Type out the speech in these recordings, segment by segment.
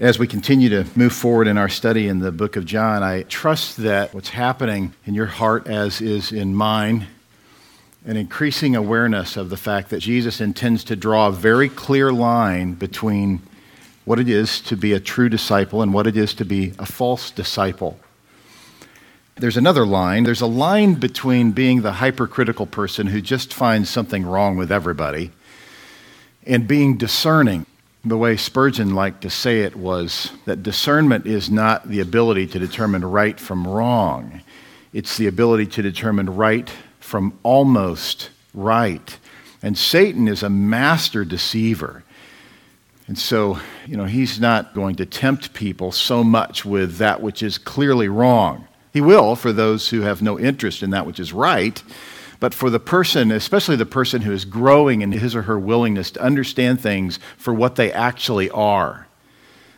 As we continue to move forward in our study in the book of John, I trust that what's happening in your heart, as is in mine, an increasing awareness of the fact that Jesus intends to draw a very clear line between what it is to be a true disciple and what it is to be a false disciple. There's another line. There's a line between being the hypercritical person who just finds something wrong with everybody and being discerning the way Spurgeon liked to say it was that discernment is not the ability to determine right from wrong, it's the ability to determine right from almost right. And Satan is a master deceiver. And so, you know, he's not going to tempt people so much with that which is clearly wrong. He will for those who have no interest in that which is right. But for the person, especially the person who is growing in his or her willingness to understand things for what they actually are,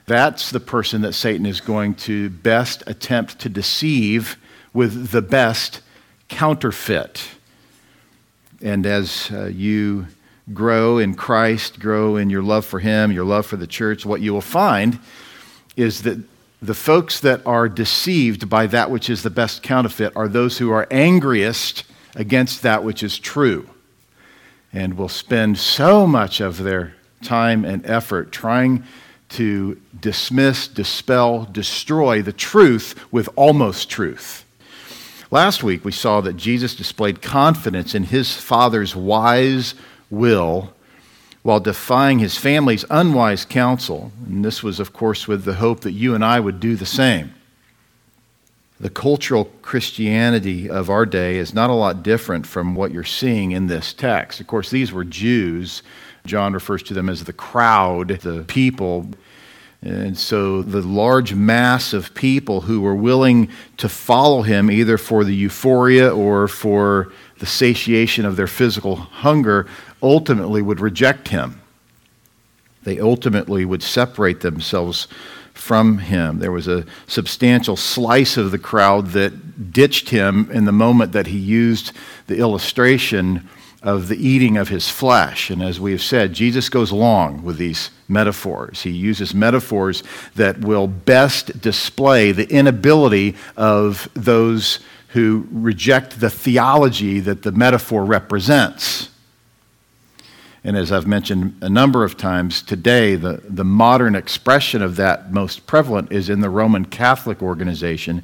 that's the person that Satan is going to best attempt to deceive with the best counterfeit. And as uh, you grow in Christ, grow in your love for Him, your love for the church, what you will find is that the folks that are deceived by that which is the best counterfeit are those who are angriest against that which is true and will spend so much of their time and effort trying to dismiss, dispel, destroy the truth with almost truth. Last week, we saw that Jesus displayed confidence in his Father's wise will while defying his family's unwise counsel. And this was, of course, with the hope that you and I would do the same the cultural Christianity of our day is not a lot different from what you're seeing in this text. Of course, these were Jews. John refers to them as the crowd, the people. And so the large mass of people who were willing to follow him either for the euphoria or for the satiation of their physical hunger ultimately would reject him. They ultimately would separate themselves from him. There was a substantial slice of the crowd that ditched him in the moment that he used the illustration of the eating of his flesh. And as we have said, Jesus goes along with these metaphors. He uses metaphors that will best display the inability of those who reject the theology that the metaphor represents. And as I've mentioned a number of times today, the, the modern expression of that most prevalent is in the Roman Catholic organization,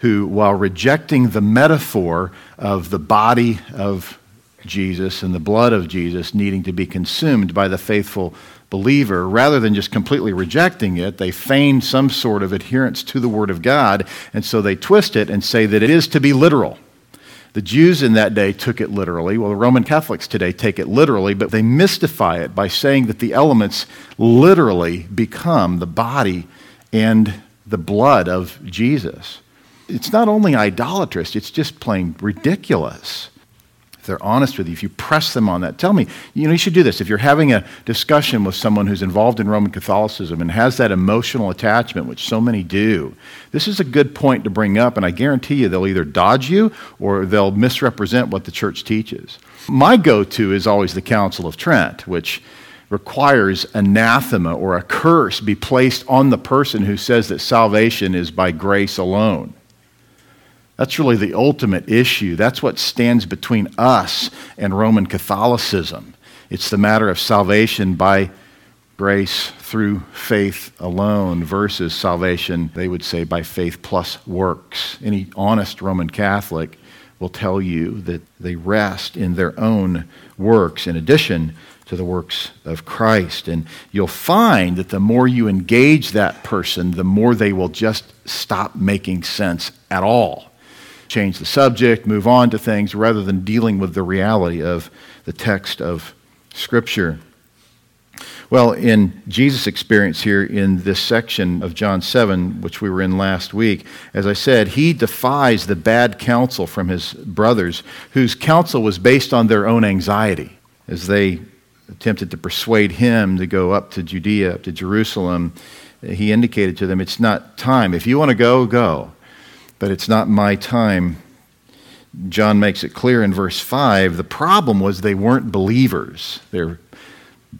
who, while rejecting the metaphor of the body of Jesus and the blood of Jesus needing to be consumed by the faithful believer, rather than just completely rejecting it, they feign some sort of adherence to the Word of God, and so they twist it and say that it is to be literal. The Jews in that day took it literally. Well, the Roman Catholics today take it literally, but they mystify it by saying that the elements literally become the body and the blood of Jesus. It's not only idolatrous, it's just plain ridiculous they're honest with you, if you press them on that, tell me, you know, you should do this. If you're having a discussion with someone who's involved in Roman Catholicism and has that emotional attachment, which so many do, this is a good point to bring up, and I guarantee you they'll either dodge you or they'll misrepresent what the church teaches. My go to is always the Council of Trent, which requires anathema or a curse be placed on the person who says that salvation is by grace alone. That's really the ultimate issue. That's what stands between us and Roman Catholicism. It's the matter of salvation by grace through faith alone versus salvation, they would say, by faith plus works. Any honest Roman Catholic will tell you that they rest in their own works in addition to the works of Christ. And you'll find that the more you engage that person, the more they will just stop making sense at all change the subject, move on to things, rather than dealing with the reality of the text of Scripture. Well, in Jesus' experience here in this section of John 7, which we were in last week, as I said, he defies the bad counsel from his brothers, whose counsel was based on their own anxiety. As they attempted to persuade him to go up to Judea, up to Jerusalem, he indicated to them, It's not time. If you want to go, go but it's not my time. John makes it clear in verse 5 the problem was they weren't believers. They're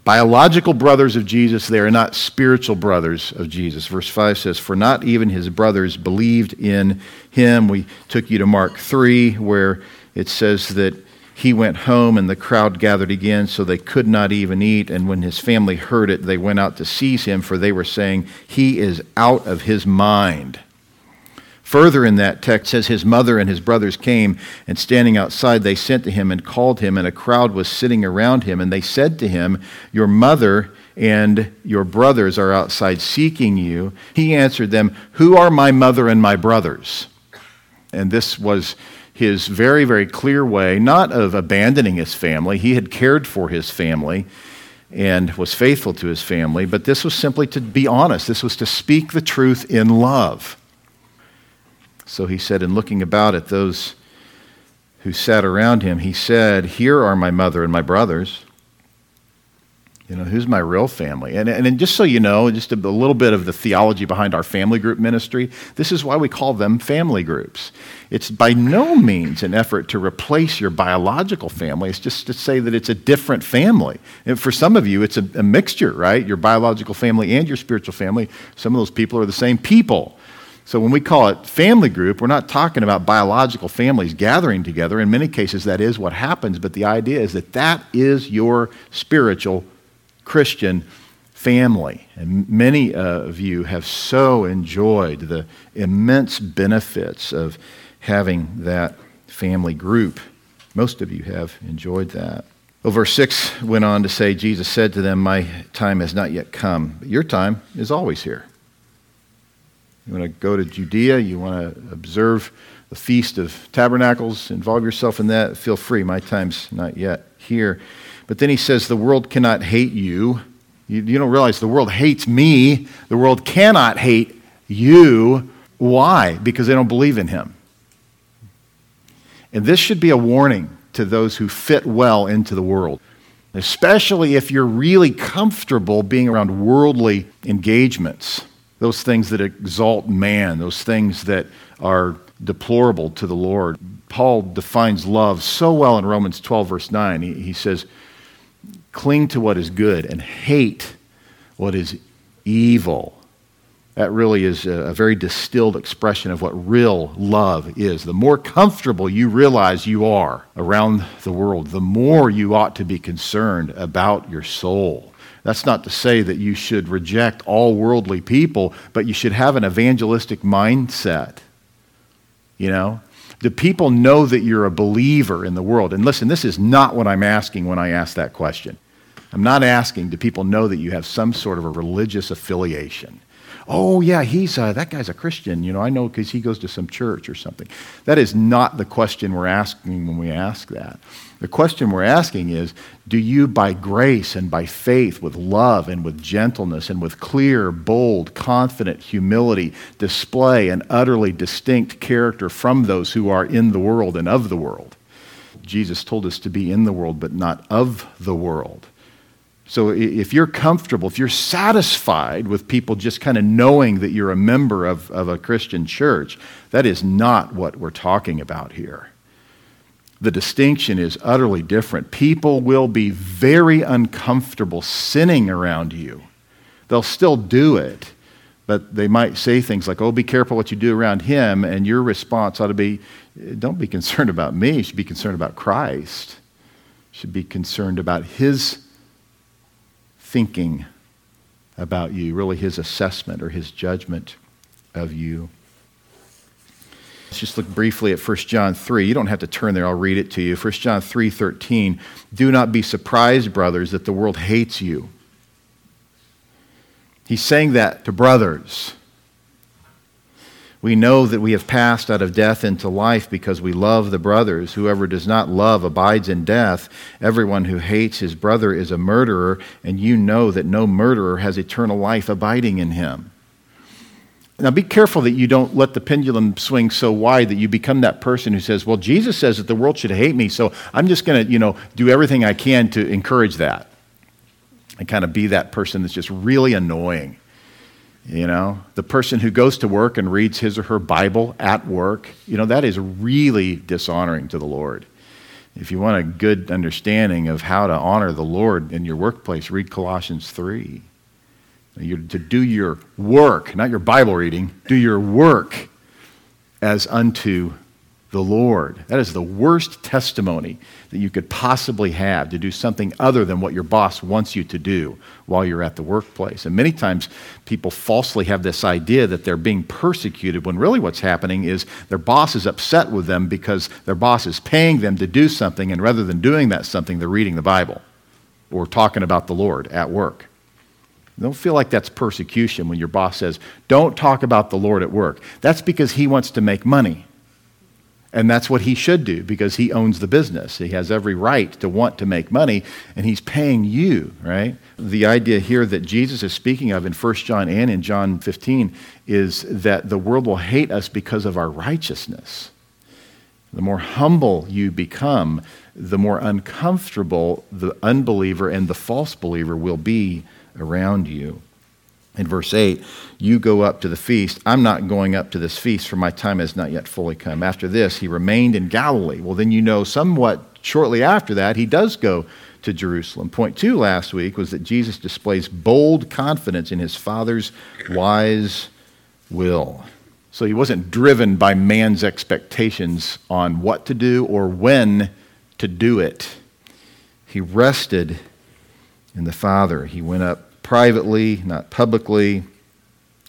biological brothers of Jesus, they are not spiritual brothers of Jesus. Verse 5 says, For not even his brothers believed in him. We took you to Mark 3, where it says that he went home and the crowd gathered again, so they could not even eat. And when his family heard it, they went out to seize him, for they were saying, He is out of his mind. Further in that text says his mother and his brothers came, and standing outside, they sent to him and called him, and a crowd was sitting around him. And they said to him, Your mother and your brothers are outside seeking you. He answered them, Who are my mother and my brothers? And this was his very, very clear way, not of abandoning his family. He had cared for his family and was faithful to his family, but this was simply to be honest. This was to speak the truth in love. So he said, in looking about at those who sat around him, he said, Here are my mother and my brothers. You know, who's my real family? And, and just so you know, just a, a little bit of the theology behind our family group ministry, this is why we call them family groups. It's by no means an effort to replace your biological family, it's just to say that it's a different family. And for some of you, it's a, a mixture, right? Your biological family and your spiritual family. Some of those people are the same people. So when we call it family group, we're not talking about biological families gathering together. In many cases, that is what happens, but the idea is that that is your spiritual Christian family. And many of you have so enjoyed the immense benefits of having that family group. Most of you have enjoyed that. Well, verse 6 went on to say, Jesus said to them, My time has not yet come, but your time is always here. You want to go to Judea, you want to observe the Feast of Tabernacles, involve yourself in that, feel free. My time's not yet here. But then he says, The world cannot hate you. You, you don't realize the world hates me. The world cannot hate you. Why? Because they don't believe in him. And this should be a warning to those who fit well into the world, especially if you're really comfortable being around worldly engagements those things that exalt man, those things that are deplorable to the Lord. Paul defines love so well in Romans 12, verse 9. He, he says, Cling to what is good and hate what is evil. That really is a, a very distilled expression of what real love is. The more comfortable you realize you are around the world, the more you ought to be concerned about your soul that's not to say that you should reject all worldly people, but you should have an evangelistic mindset. You know? Do people know that you're a believer in the world? And listen, this is not what I'm asking when I ask that question. I'm not asking, do people know that you have some sort of a religious affiliation? Oh, yeah, he's uh, that guy's a Christian. You know, I know because he goes to some church or something. That is not the question we're asking when we ask that. The question we're asking is Do you, by grace and by faith, with love and with gentleness and with clear, bold, confident humility, display an utterly distinct character from those who are in the world and of the world? Jesus told us to be in the world, but not of the world. So if you're comfortable, if you're satisfied with people just kind of knowing that you're a member of, of a Christian church, that is not what we're talking about here the distinction is utterly different. People will be very uncomfortable sinning around you. They'll still do it, but they might say things like, Oh, be careful what you do around him. And your response ought to be, Don't be concerned about me. You should be concerned about Christ. You should be concerned about his thinking about you, really his assessment or his judgment of you. Let's just look briefly at 1 John 3. You don't have to turn there, I'll read it to you. 1 John 3 13. Do not be surprised, brothers, that the world hates you. He's saying that to brothers. We know that we have passed out of death into life because we love the brothers. Whoever does not love abides in death. Everyone who hates his brother is a murderer, and you know that no murderer has eternal life abiding in him. Now, be careful that you don't let the pendulum swing so wide that you become that person who says, Well, Jesus says that the world should hate me, so I'm just going to, you know, do everything I can to encourage that. And kind of be that person that's just really annoying. You know, the person who goes to work and reads his or her Bible at work, you know, that is really dishonoring to the Lord. If you want a good understanding of how to honor the Lord in your workplace, read Colossians 3. You're to do your work, not your Bible reading, do your work as unto the Lord. That is the worst testimony that you could possibly have to do something other than what your boss wants you to do while you're at the workplace. And many times people falsely have this idea that they're being persecuted when really what's happening is their boss is upset with them because their boss is paying them to do something, and rather than doing that something, they're reading the Bible or talking about the Lord at work. Don't feel like that's persecution when your boss says, Don't talk about the Lord at work. That's because he wants to make money. And that's what he should do because he owns the business. He has every right to want to make money, and he's paying you, right? The idea here that Jesus is speaking of in 1 John and in John 15 is that the world will hate us because of our righteousness. The more humble you become, the more uncomfortable the unbeliever and the false believer will be around you in verse 8, you go up to the feast. I'm not going up to this feast, for my time has not yet fully come. After this, he remained in Galilee. Well, then you know somewhat shortly after that, he does go to Jerusalem. Point two last week was that Jesus displays bold confidence in his Father's wise will. So he wasn't driven by man's expectations on what to do or when to do it. He rested in the Father. He went up privately, not publicly.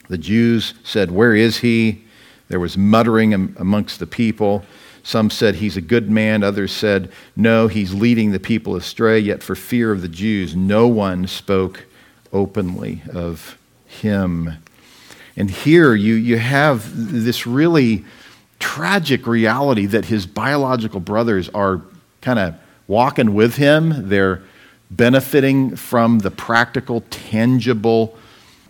The Jews said, Where is he? There was muttering amongst the people. Some said he's a good man. Others said, No, he's leading the people astray. Yet for fear of the Jews, no one spoke openly of him. And here you, you have this really tragic reality that his biological brothers are kind of walking with him. They're benefiting from the practical, tangible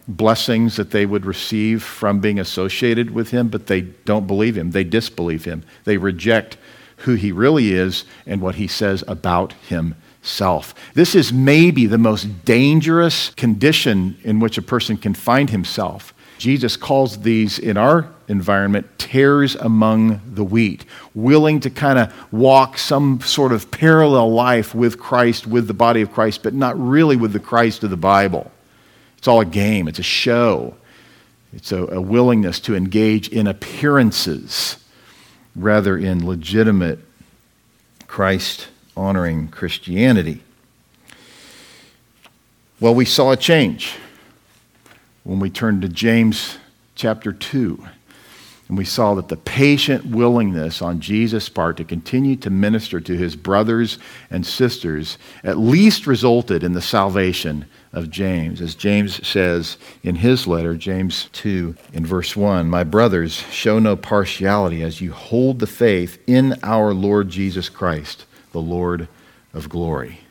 blessings that they would receive from being associated with him, but they don't believe him. They disbelieve him. They reject who he really is and what he says about himself. This is maybe the most dangerous condition in which a person can find himself. Jesus calls these in our environment tares among the wheat, willing to kind of walk some sort of parallel life with Christ, with the body of Christ, but not really with the Christ of the Bible. It's all a game, it's a show, it's a, a willingness to engage in appearances rather in legitimate Christ honoring Christianity. Well, we saw a change when we turned to James chapter 2. And we saw that the patient willingness on Jesus' part to continue to minister to his brothers and sisters at least resulted in the salvation of James. As James says in his letter, James 2, in verse 1 My brothers, show no partiality as you hold the faith in our Lord Jesus Christ, the Lord of glory.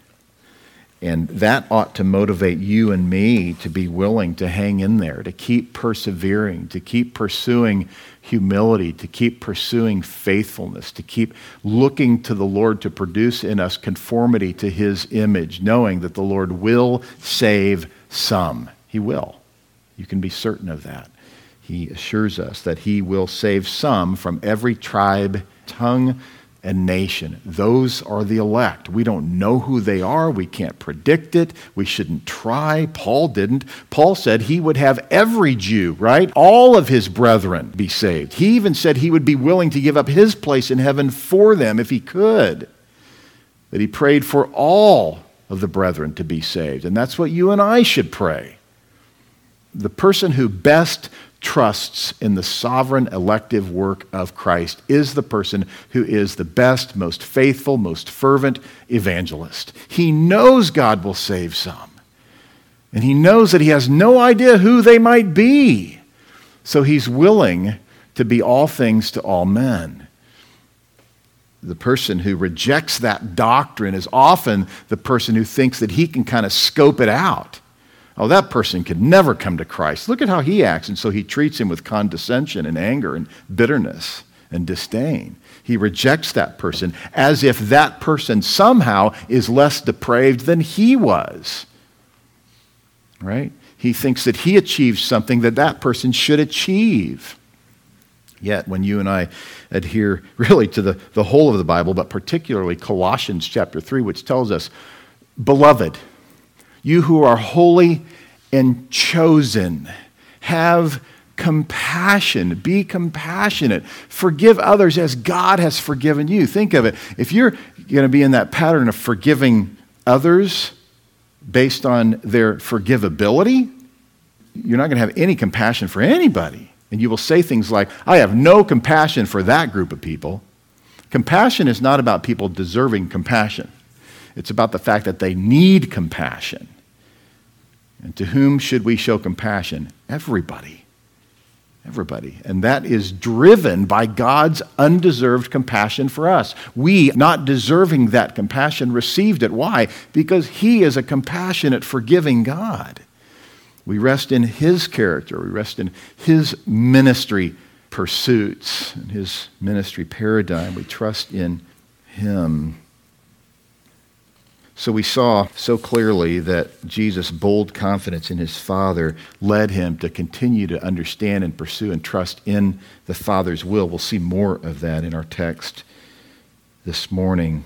And that ought to motivate you and me to be willing to hang in there, to keep persevering, to keep pursuing humility, to keep pursuing faithfulness, to keep looking to the Lord to produce in us conformity to his image, knowing that the Lord will save some. He will. You can be certain of that. He assures us that he will save some from every tribe, tongue, and nation. Those are the elect. We don't know who they are. We can't predict it. We shouldn't try. Paul didn't. Paul said he would have every Jew, right? All of his brethren be saved. He even said he would be willing to give up his place in heaven for them if he could. That he prayed for all of the brethren to be saved. And that's what you and I should pray. The person who best trusts in the sovereign elective work of Christ is the person who is the best, most faithful, most fervent evangelist. He knows God will save some. And he knows that he has no idea who they might be. So he's willing to be all things to all men. The person who rejects that doctrine is often the person who thinks that he can kind of scope it out Oh, that person could never come to Christ. Look at how he acts. And so he treats him with condescension and anger and bitterness and disdain. He rejects that person as if that person somehow is less depraved than he was. Right? He thinks that he achieved something that that person should achieve. Yet, when you and I adhere really to the, the whole of the Bible, but particularly Colossians chapter 3, which tells us, Beloved, you who are holy and chosen, have compassion. Be compassionate. Forgive others as God has forgiven you. Think of it. If you're going to be in that pattern of forgiving others based on their forgivability, you're not going to have any compassion for anybody. And you will say things like, I have no compassion for that group of people. Compassion is not about people deserving compassion, it's about the fact that they need compassion. And to whom should we show compassion? Everybody. Everybody. And that is driven by God's undeserved compassion for us. We, not deserving that compassion, received it. Why? Because He is a compassionate, forgiving God. We rest in His character, we rest in His ministry pursuits and His ministry paradigm. We trust in Him. So we saw so clearly that Jesus' bold confidence in his Father led him to continue to understand and pursue and trust in the Father's will. We'll see more of that in our text this morning.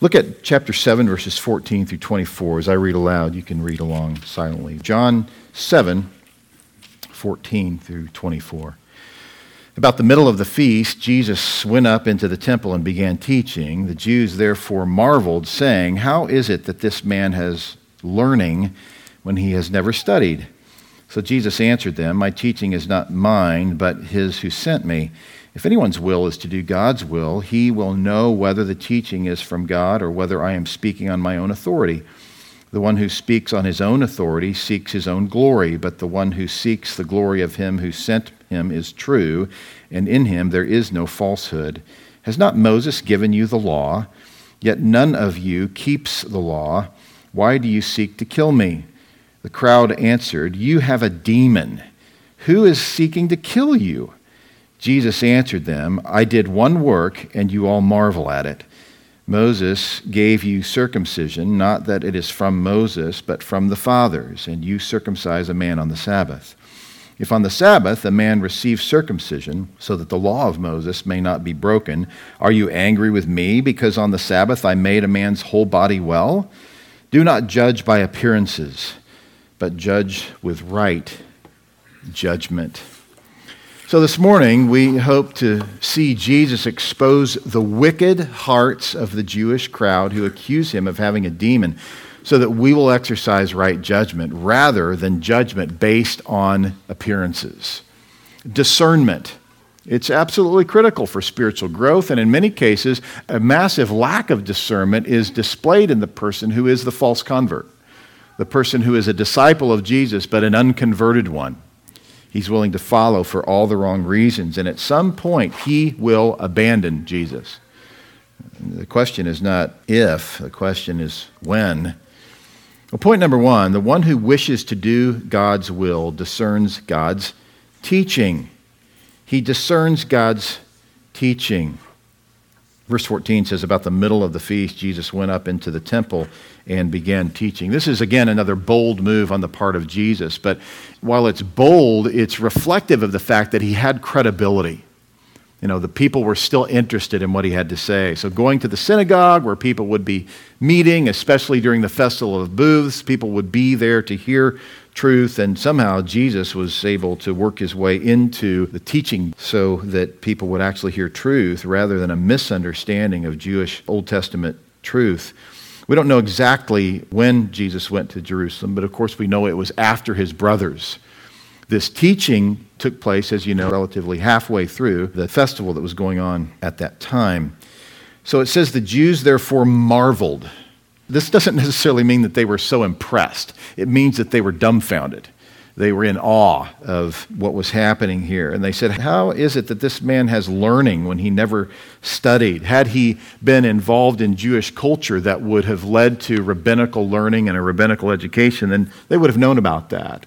Look at chapter 7, verses 14 through 24. As I read aloud, you can read along silently. John 7, 14 through 24. About the middle of the feast, Jesus went up into the temple and began teaching. The Jews therefore marveled, saying, How is it that this man has learning when he has never studied? So Jesus answered them, My teaching is not mine, but his who sent me. If anyone's will is to do God's will, he will know whether the teaching is from God or whether I am speaking on my own authority. The one who speaks on his own authority seeks his own glory, but the one who seeks the glory of him who sent him is true, and in him there is no falsehood. Has not Moses given you the law? Yet none of you keeps the law. Why do you seek to kill me? The crowd answered, You have a demon. Who is seeking to kill you? Jesus answered them, I did one work, and you all marvel at it. Moses gave you circumcision, not that it is from Moses, but from the fathers, and you circumcise a man on the Sabbath. If on the Sabbath a man receives circumcision, so that the law of Moses may not be broken, are you angry with me because on the Sabbath I made a man's whole body well? Do not judge by appearances, but judge with right judgment. So, this morning, we hope to see Jesus expose the wicked hearts of the Jewish crowd who accuse him of having a demon so that we will exercise right judgment rather than judgment based on appearances. Discernment. It's absolutely critical for spiritual growth, and in many cases, a massive lack of discernment is displayed in the person who is the false convert, the person who is a disciple of Jesus but an unconverted one he's willing to follow for all the wrong reasons. And at some point, he will abandon Jesus. The question is not if, the question is when. Well, point number one the one who wishes to do God's will discerns God's teaching. He discerns God's teaching. Verse 14 says, About the middle of the feast, Jesus went up into the temple and began teaching. This is, again, another bold move on the part of Jesus. But while it's bold, it's reflective of the fact that he had credibility. You know, the people were still interested in what he had to say. So, going to the synagogue where people would be meeting, especially during the Festival of Booths, people would be there to hear truth, and somehow Jesus was able to work his way into the teaching so that people would actually hear truth rather than a misunderstanding of Jewish Old Testament truth. We don't know exactly when Jesus went to Jerusalem, but of course we know it was after his brothers. This teaching took place, as you know, relatively halfway through the festival that was going on at that time. So it says the Jews therefore marveled this doesn't necessarily mean that they were so impressed, it means that they were dumbfounded. They were in awe of what was happening here. And they said, How is it that this man has learning when he never studied? Had he been involved in Jewish culture that would have led to rabbinical learning and a rabbinical education, then they would have known about that.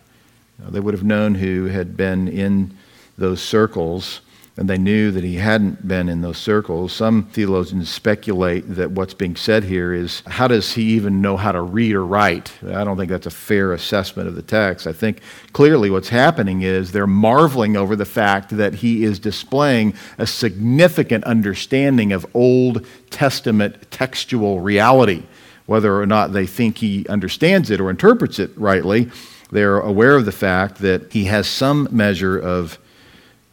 They would have known who had been in those circles and they knew that he hadn't been in those circles. Some theologians speculate that what's being said here is how does he even know how to read or write? I don't think that's a fair assessment of the text. I think clearly what's happening is they're marveling over the fact that he is displaying a significant understanding of Old Testament textual reality. Whether or not they think he understands it or interprets it rightly, they're aware of the fact that he has some measure of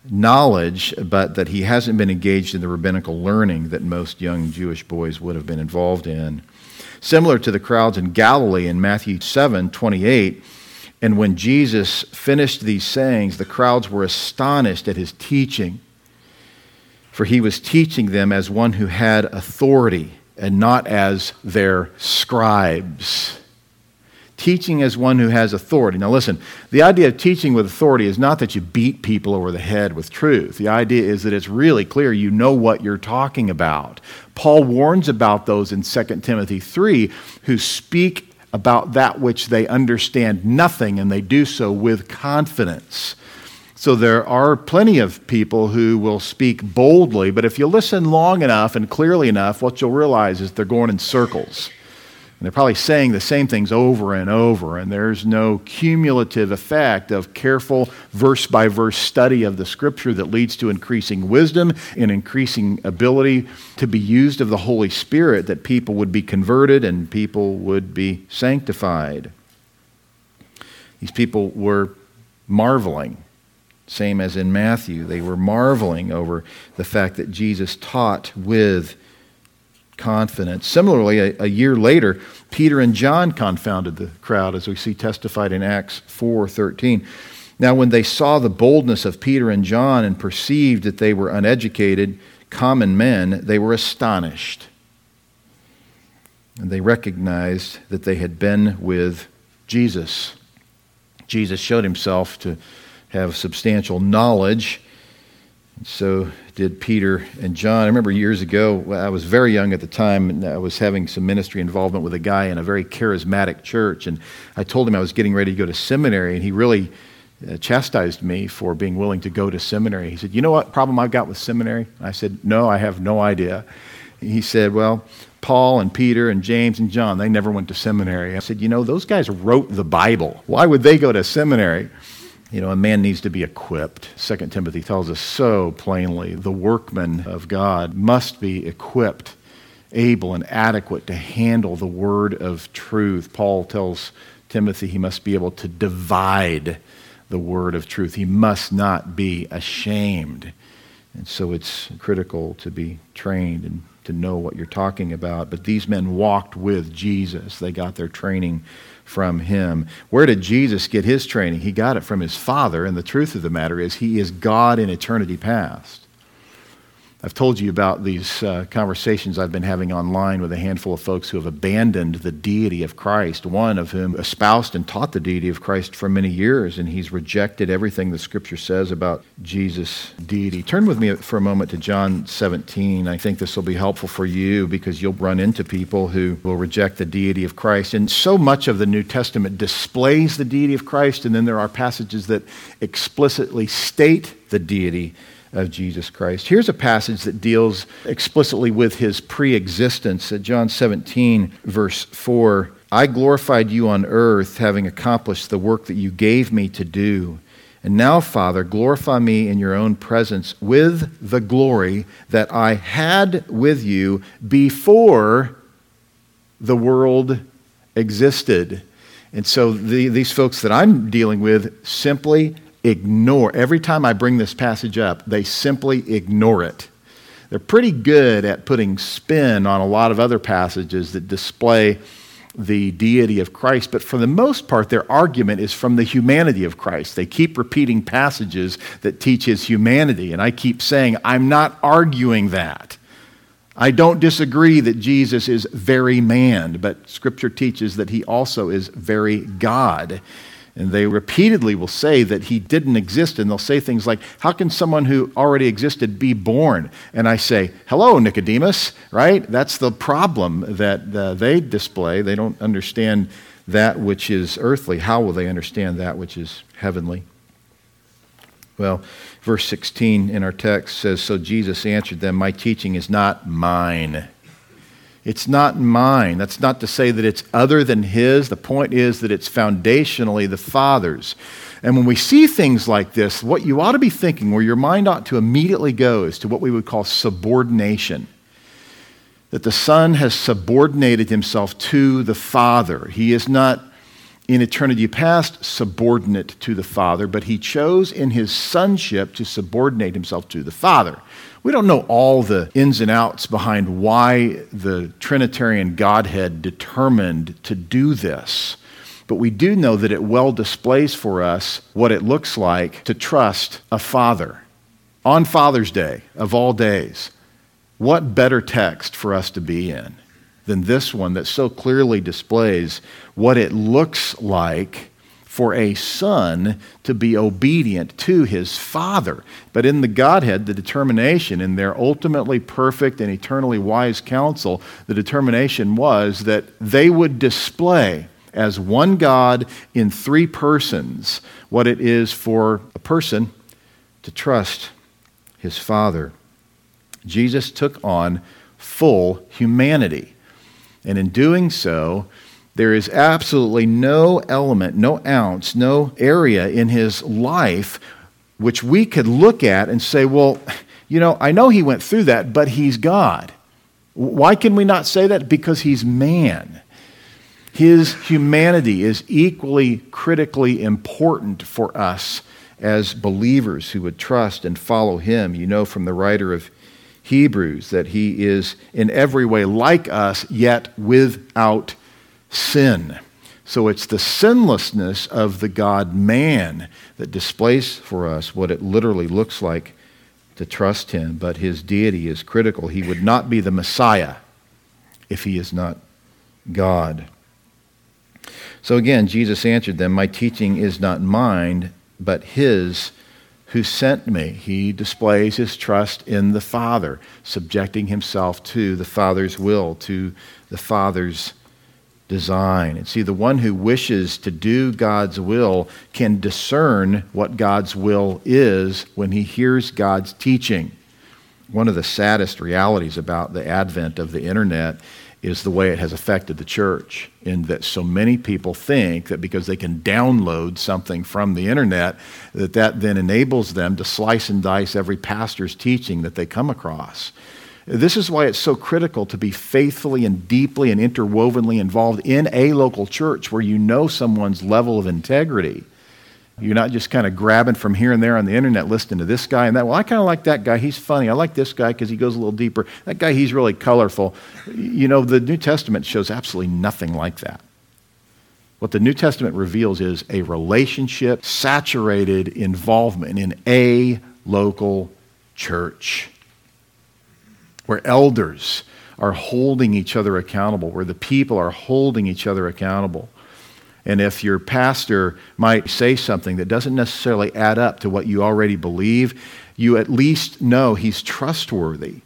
knowledge, but that he hasn't been engaged in the rabbinical learning that most young Jewish boys would have been involved in. Similar to the crowds in Galilee in Matthew 7 28. And when Jesus finished these sayings, the crowds were astonished at his teaching, for he was teaching them as one who had authority and not as their scribes teaching as one who has authority. Now, listen, the idea of teaching with authority is not that you beat people over the head with truth. The idea is that it's really clear you know what you're talking about. Paul warns about those in 2 Timothy 3 who speak about that which they understand nothing, and they do so with confidence. So there are plenty of people who will speak boldly, but if you listen long enough and clearly enough, what you'll realize is they're going in circles. And they're probably saying the same things over and over, and there's no cumulative effect of careful verse by verse study of the scripture that leads to increasing wisdom and increasing ability to be used of the Holy Spirit, that people would be converted and people would be sanctified. These people were marveling, same as in Matthew. They were marveling over the fact that Jesus taught with confidence. Similarly, a, a, year later, Peter and John confounded the crowd, as we see testified in Acts 4:13. Now, when they saw the boldness of Peter and John and perceived that they were uneducated, common men, they were astonished. And they recognized that they had been with Jesus. Jesus showed himself to have substantial knowledge so did Peter and John. I remember years ago, I was very young at the time, and I was having some ministry involvement with a guy in a very charismatic church. And I told him I was getting ready to go to seminary, and he really uh, chastised me for being willing to go to seminary. He said, You know what problem I've got with seminary? I said, No, I have no idea. He said, Well, Paul and Peter and James and John, they never went to seminary. I said, You know, those guys wrote the Bible. Why would they go to seminary? You know, a man needs to be equipped. Second Timothy tells us so plainly the workman of God must be equipped, able, and adequate to handle the word of truth. Paul tells Timothy he must be able to divide the word of truth, he must not be ashamed. And so it's critical to be trained and to know what you're talking about. But these men walked with Jesus, they got their training from him. Where did Jesus get his training? He got it from his Father, and the truth of the matter is, he is God in eternity past. I've told you about these uh, conversations I've been having online with a handful of folks who have abandoned the deity of Christ, one of whom espoused and taught the deity of Christ for many years, and he's rejected everything the scripture says about Jesus' deity. Turn with me for a moment to John 17. I think this will be helpful for you because you'll run into people who will reject the deity of Christ. And so much of the New Testament displays the deity of Christ, and then there are passages that explicitly state the deity of Jesus Christ. Here's a passage that deals explicitly with his pre existence at John 17, verse 4. I glorified you on earth, having accomplished the work that you gave me to do. And now, Father, glorify me in your own presence with the glory that I had with you before the world existed. And so the, these folks that I'm dealing with simply ignore. Every time I bring this passage up, they simply ignore it. They're pretty good at putting spin on a lot of other passages that display the deity of Christ, but for the most part, their argument is from the humanity of Christ. They keep repeating passages that teach his humanity, and I keep saying, I'm not arguing that. I don't disagree that Jesus is very man, but Scripture teaches that he also is very God. And they repeatedly will say that he didn't exist, and they'll say things like, How can someone who already existed be born? And I say, Hello, Nicodemus, right? That's the problem that uh, they display. They don't understand that which is earthly. How will they understand that which is heavenly? Well, verse 16 in our text says So Jesus answered them, My teaching is not mine. It's not mine. That's not to say that it's other than His. The point is that it's foundationally the Father's. And when we see things like this, what you ought to be thinking, where your mind ought to immediately go, is to what we would call subordination. That the Son has subordinated himself to the Father. He is not in eternity past subordinate to the Father, but he chose in his sonship to subordinate himself to the Father. We don't know all the ins and outs behind why the Trinitarian Godhead determined to do this, but we do know that it well displays for us what it looks like to trust a Father. On Father's Day, of all days, what better text for us to be in? Than this one that so clearly displays what it looks like for a son to be obedient to his father. But in the Godhead, the determination, in their ultimately perfect and eternally wise counsel, the determination was that they would display as one God in three persons what it is for a person to trust his Father. Jesus took on full humanity. And in doing so, there is absolutely no element, no ounce, no area in his life which we could look at and say, well, you know, I know he went through that, but he's God. Why can we not say that? Because he's man. His humanity is equally critically important for us as believers who would trust and follow him. You know from the writer of Hebrews that he is in every way like us, yet without sin. So it's the sinlessness of the God man that displays for us what it literally looks like to trust him, but his deity is critical. He would not be the Messiah if he is not God. So again, Jesus answered them, My teaching is not mine, but his who sent me. He displays his trust in the Father, subjecting himself to the Father's will, to the Father's design. And see, the one who wishes to do God's will can discern what God's will is when he hears God's teaching. One of the saddest realities about the advent of the internet is the way it has affected the church, in that so many people think that because they can download something from the internet, that that then enables them to slice and dice every pastor's teaching that they come across. This is why it's so critical to be faithfully and deeply and interwovenly involved in a local church where you know someone's level of integrity you're not just kind of grabbing from here and there on the internet, listening to this guy and that. Well, I kind of like that guy. He's funny. I like this guy because he goes a little deeper. That guy, he's really colorful. You know, the New Testament shows absolutely nothing like that. What the New Testament reveals is a relationship saturated involvement in a local church where elders are holding each other accountable, where the people are holding each other accountable. And if your pastor might say something that doesn't necessarily add up to what you already believe, you at least know he's trustworthy.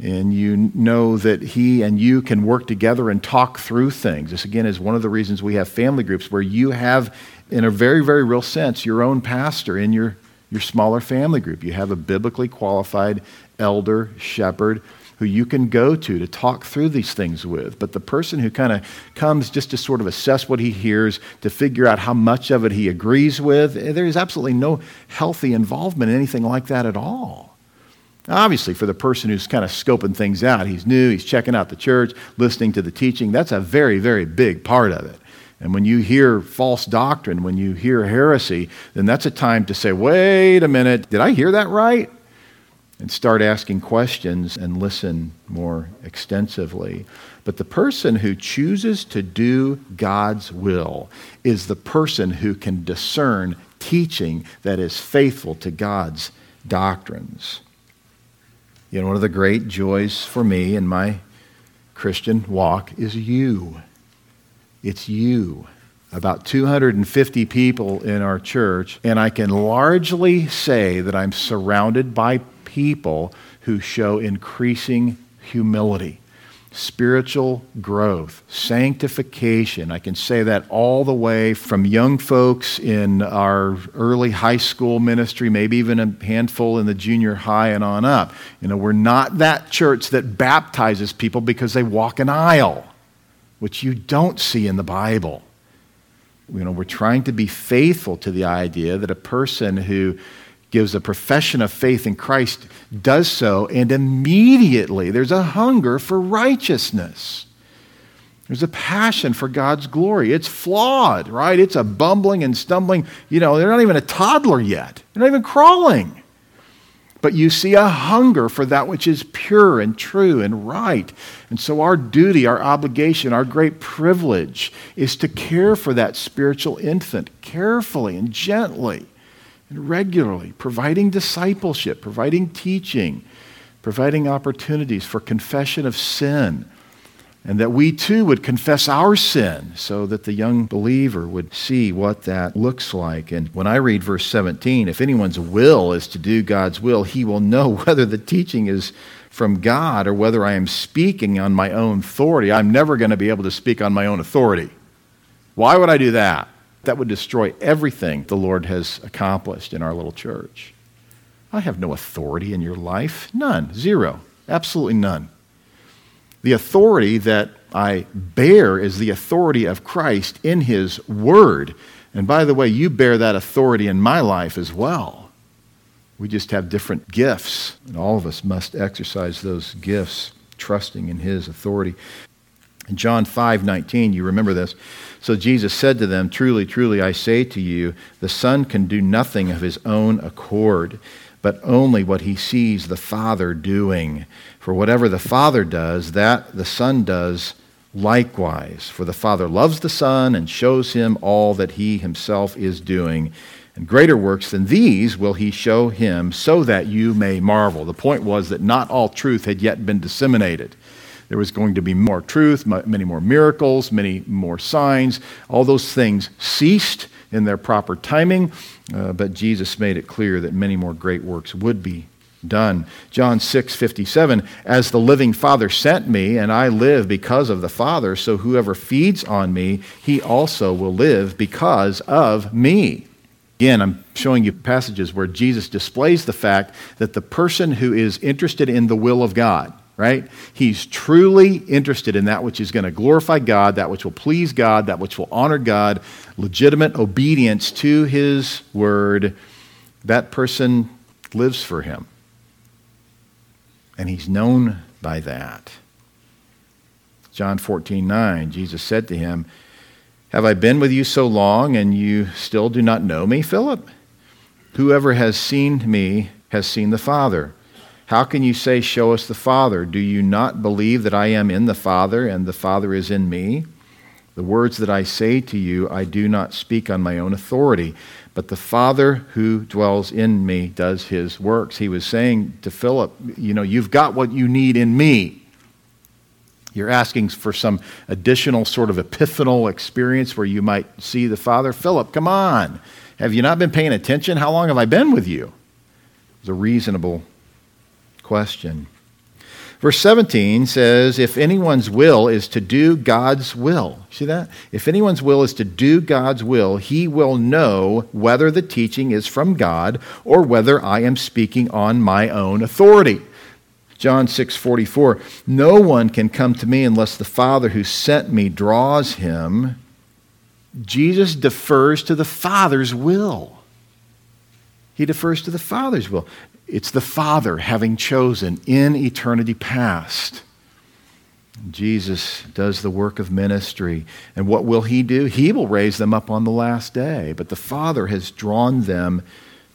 And you know that he and you can work together and talk through things. This, again, is one of the reasons we have family groups where you have, in a very, very real sense, your own pastor in your, your smaller family group. You have a biblically qualified elder, shepherd, who you can go to to talk through these things with. But the person who kind of comes just to sort of assess what he hears, to figure out how much of it he agrees with, eh, there is absolutely no healthy involvement in anything like that at all. Obviously, for the person who's kind of scoping things out, he's new, he's checking out the church, listening to the teaching, that's a very, very big part of it. And when you hear false doctrine, when you hear heresy, then that's a time to say, wait a minute, did I hear that right? And start asking questions and listen more extensively. But the person who chooses to do God's will is the person who can discern teaching that is faithful to God's doctrines. You know, one of the great joys for me in my Christian walk is you. It's you. About 250 people in our church, and I can largely say that I'm surrounded by people who show increasing humility. spiritual growth, sanctification. I can say that all the way from young folks in our early high school ministry, maybe even a handful in the junior high and on up. You know, we're not that church that baptizes people because they walk an aisle, which you don't see in the Bible. You know, we're trying to be faithful to the idea that a person who gives a profession of faith in Christ does so, and immediately there's a hunger for righteousness. There's a passion for God's glory. It's flawed, right? It's a bumbling and stumbling. You know, they're not even a toddler yet, they're not even crawling. But you see a hunger for that which is pure and true and right. And so, our duty, our obligation, our great privilege is to care for that spiritual infant carefully and gently and regularly, providing discipleship, providing teaching, providing opportunities for confession of sin, and that we too would confess our sin so that the young believer would see what that looks like. And when I read verse 17, if anyone's will is to do God's will, he will know whether the teaching is from God or whether I am speaking on my own authority. I'm never going to be able to speak on my own authority. Why would I do that? That would destroy everything the Lord has accomplished in our little church. I have no authority in your life. None. Zero. Absolutely none. The authority that I bear is the authority of Christ in His Word. And by the way, you bear that authority in my life as well. We just have different gifts, and all of us must exercise those gifts, trusting in His authority. In John 5 19, you remember this. So Jesus said to them, Truly, truly, I say to you, the Son can do nothing of his own accord, but only what he sees the Father doing. For whatever the Father does, that the Son does likewise. For the Father loves the Son and shows him all that he himself is doing. And greater works than these will he show him, so that you may marvel. The point was that not all truth had yet been disseminated. There was going to be more truth, many more miracles, many more signs. All those things ceased in their proper timing, uh, but Jesus made it clear that many more great works would be done. John 6 57, as the living Father sent me, and I live because of the Father, so whoever feeds on me, he also will live because of me. Again, I'm showing you passages where Jesus displays the fact that the person who is interested in the will of God, right? He's truly interested in that which is going to glorify God, that which will please God, that which will honor God, legitimate obedience to his word. That person lives for him. And he's known by that. John 14, 9, Jesus said to him, Have I been with you so long, and you still do not know me, Philip? Whoever has seen me has seen the Father. How can you say, Show us the Father? Do you not believe that I am in the Father and the Father is in me? The words that I say to you, I do not speak on my own authority, but the Father who dwells in me does his works. He was saying to Philip, You know, you've got what you need in me. You're asking for some additional sort of epiphanal experience where you might see the Father. Philip, come on. Have you not been paying attention? How long have I been with you? It's a reasonable question. Verse 17 says, If anyone's will is to do God's will, see that? If anyone's will is to do God's will, he will know whether the teaching is from God or whether I am speaking on my own authority. John 6:44 No one can come to me unless the Father who sent me draws him. Jesus defers to the Father's will. He defers to the Father's will. It's the Father having chosen in eternity past. Jesus does the work of ministry. And what will he do? He will raise them up on the last day. But the Father has drawn them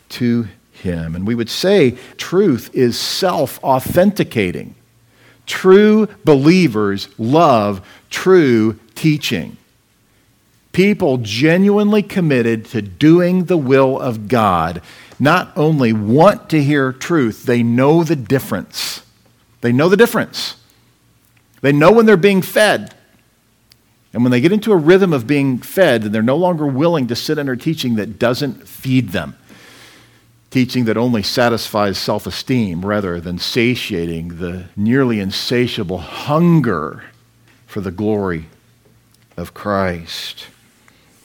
to him. And we would say truth is self authenticating. True believers love true teaching. People genuinely committed to doing the will of God not only want to hear truth, they know the difference. They know the difference. They know when they're being fed. And when they get into a rhythm of being fed, they're no longer willing to sit under teaching that doesn't feed them. teaching that only satisfies self esteem rather than satiating the nearly insatiable hunger for the glory of Christ.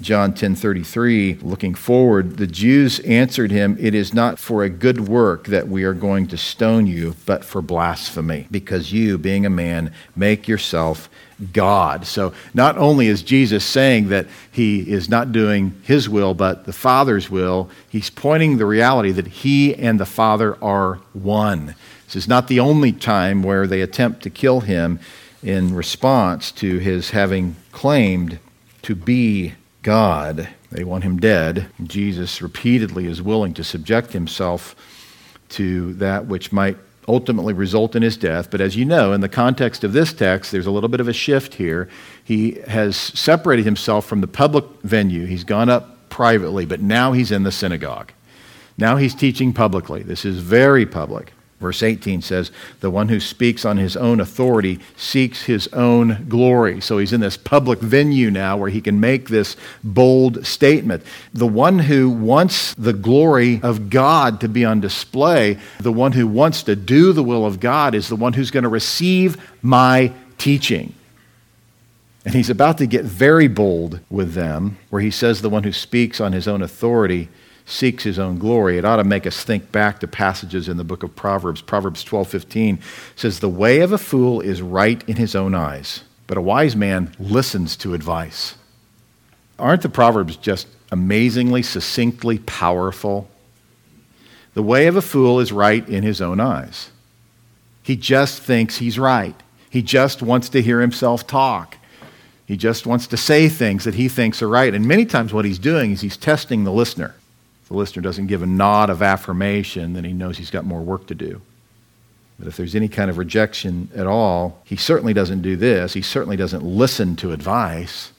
John 10:33 looking forward the Jews answered him it is not for a good work that we are going to stone you but for blasphemy because you being a man make yourself God. So not only is Jesus saying that he is not doing his will but the Father's will, he's pointing the reality that he and the Father are one. This is not the only time where they attempt to kill him in response to his having claimed to be God. They want him dead. Jesus repeatedly is willing to subject himself to that which might ultimately result in his death. But as you know, in the context of this text, there's a little bit of a shift here. He has separated himself from the public venue, he's gone up privately, but now he's in the synagogue. Now he's teaching publicly. This is very public. Verse 18 says, The one who speaks on his own authority seeks his own glory. So he's in this public venue now where he can make this bold statement. The one who wants the glory of God to be on display, the one who wants to do the will of God, is the one who's going to receive my teaching. And he's about to get very bold with them, where he says, The one who speaks on his own authority seeks his own glory. It ought to make us think back to passages in the book of Proverbs. Proverbs 12:15 says the way of a fool is right in his own eyes, but a wise man listens to advice. Aren't the proverbs just amazingly succinctly powerful? The way of a fool is right in his own eyes. He just thinks he's right. He just wants to hear himself talk. He just wants to say things that he thinks are right. And many times, what he's doing is he's testing the listener the listener doesn't give a nod of affirmation, then he knows he's got more work to do. But if there's any kind of rejection at all, he certainly doesn't do this. He certainly doesn't listen to advice.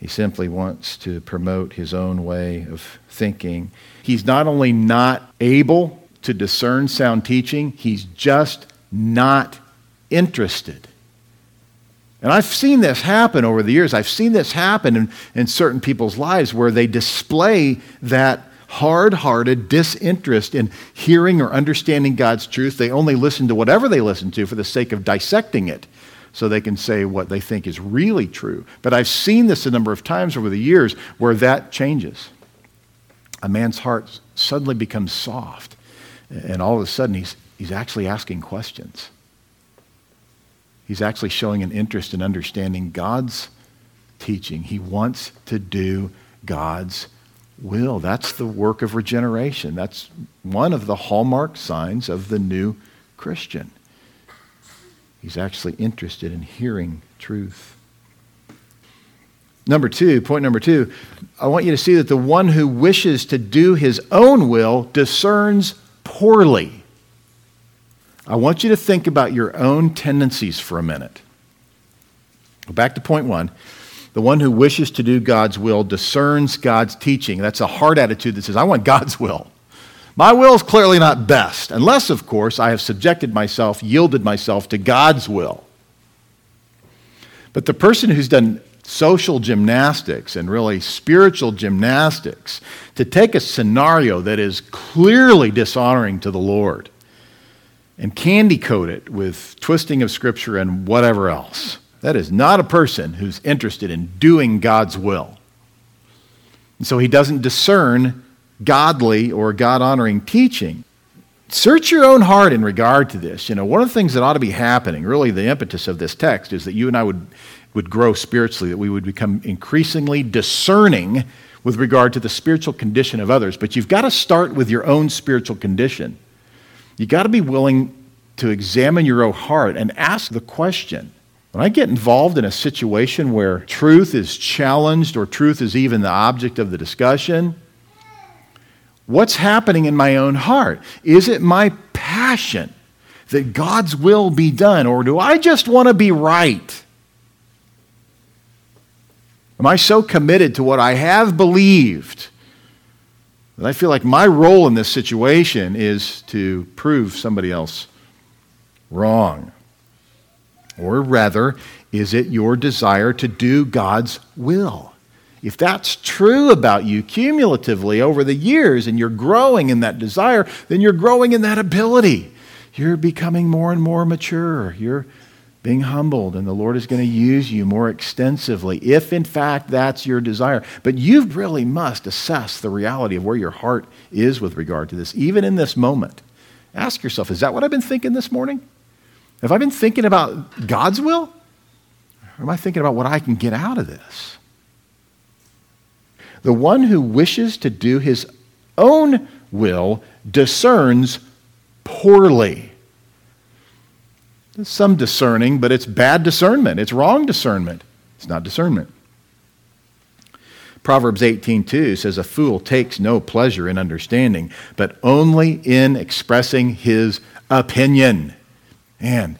He simply wants to promote his own way of thinking. He's not only not able to discern sound teaching, he's just not interested. And I've seen this happen over the years. I've seen this happen in, in certain people's lives where they display that hard hearted disinterest in hearing or understanding God's truth. They only listen to whatever they listen to for the sake of dissecting it so they can say what they think is really true. But I've seen this a number of times over the years where that changes. A man's heart suddenly becomes soft, and all of a sudden he's, he's actually asking questions. He's actually showing an interest in understanding God's teaching. He wants to do God's will. That's the work of regeneration. That's one of the hallmark signs of the new Christian. He's actually interested in hearing truth. Number two, point number two, I want you to see that the one who wishes to do his own will discerns poorly. I want you to think about your own tendencies for a minute. Back to point one. The one who wishes to do God's will discerns God's teaching. That's a hard attitude that says, I want God's will. My will is clearly not best, unless, of course, I have subjected myself, yielded myself to God's will. But the person who's done social gymnastics and really spiritual gymnastics to take a scenario that is clearly dishonoring to the Lord and candy coat it with twisting of Scripture and whatever else. That is not a person who's interested in doing God's will. And so he doesn't discern godly or God honoring teaching. Search your own heart in regard to this. You know, one of the things that ought to be happening, really the impetus of this text, is that you and I would, would grow spiritually, that we would become increasingly discerning with regard to the spiritual condition of others. But you've got to start with your own spiritual condition. You got to be willing to examine your own heart and ask the question when I get involved in a situation where truth is challenged or truth is even the object of the discussion, what's happening in my own heart? Is it my passion that God's will be done, or do I just want to be right? Am I so committed to what I have believed that I feel like my role in this situation is to prove somebody else wrong? Or rather, is it your desire to do God's will? if that's true about you cumulatively over the years and you're growing in that desire, then you're growing in that ability. You're becoming more and more mature. You're being humbled, and the Lord is going to use you more extensively if, in fact, that's your desire. But you really must assess the reality of where your heart is with regard to this, even in this moment. Ask yourself, is that what I've been thinking this morning? Have I been thinking about God's will? Or am I thinking about what I can get out of this? The one who wishes to do his own will discerns poorly. There's some discerning, but it's bad discernment. It's wrong discernment. It's not discernment. Proverbs 18:2 says a fool takes no pleasure in understanding, but only in expressing his opinion. And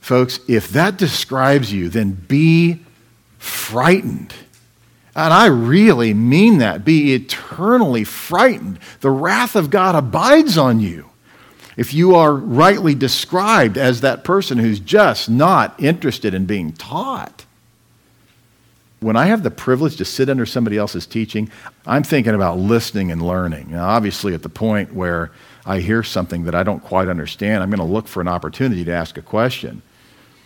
folks, if that describes you, then be frightened. And I really mean that. Be eternally frightened. The wrath of God abides on you if you are rightly described as that person who's just not interested in being taught. When I have the privilege to sit under somebody else's teaching, I'm thinking about listening and learning. Now, obviously, at the point where I hear something that I don't quite understand, I'm going to look for an opportunity to ask a question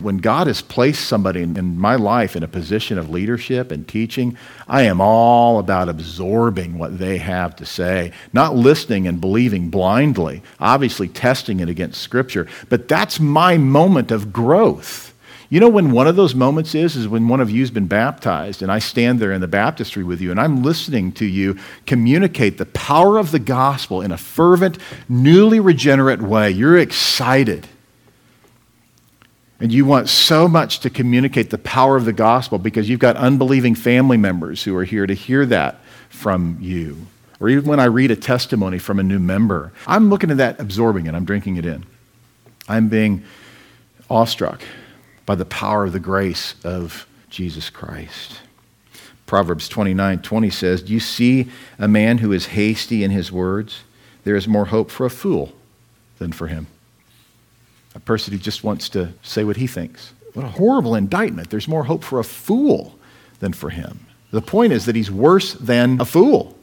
when God has placed somebody in my life in a position of leadership and teaching, I am all about absorbing what they have to say, not listening and believing blindly, obviously testing it against Scripture. But that's my moment of growth. You know when one of those moments is is when one of you's been baptized and I stand there in the baptistry with you and I'm listening to you communicate the power of the gospel in a fervent, newly regenerate way. You're excited. And you want so much to communicate the power of the gospel because you've got unbelieving family members who are here to hear that from you. Or even when I read a testimony from a new member, I'm looking at that, absorbing it, I'm drinking it in. I'm being awestruck by the power of the grace of Jesus Christ. Proverbs 29 20 says, Do you see a man who is hasty in his words? There is more hope for a fool than for him a person who just wants to say what he thinks. What a horrible indictment. There's more hope for a fool than for him. The point is that he's worse than a fool.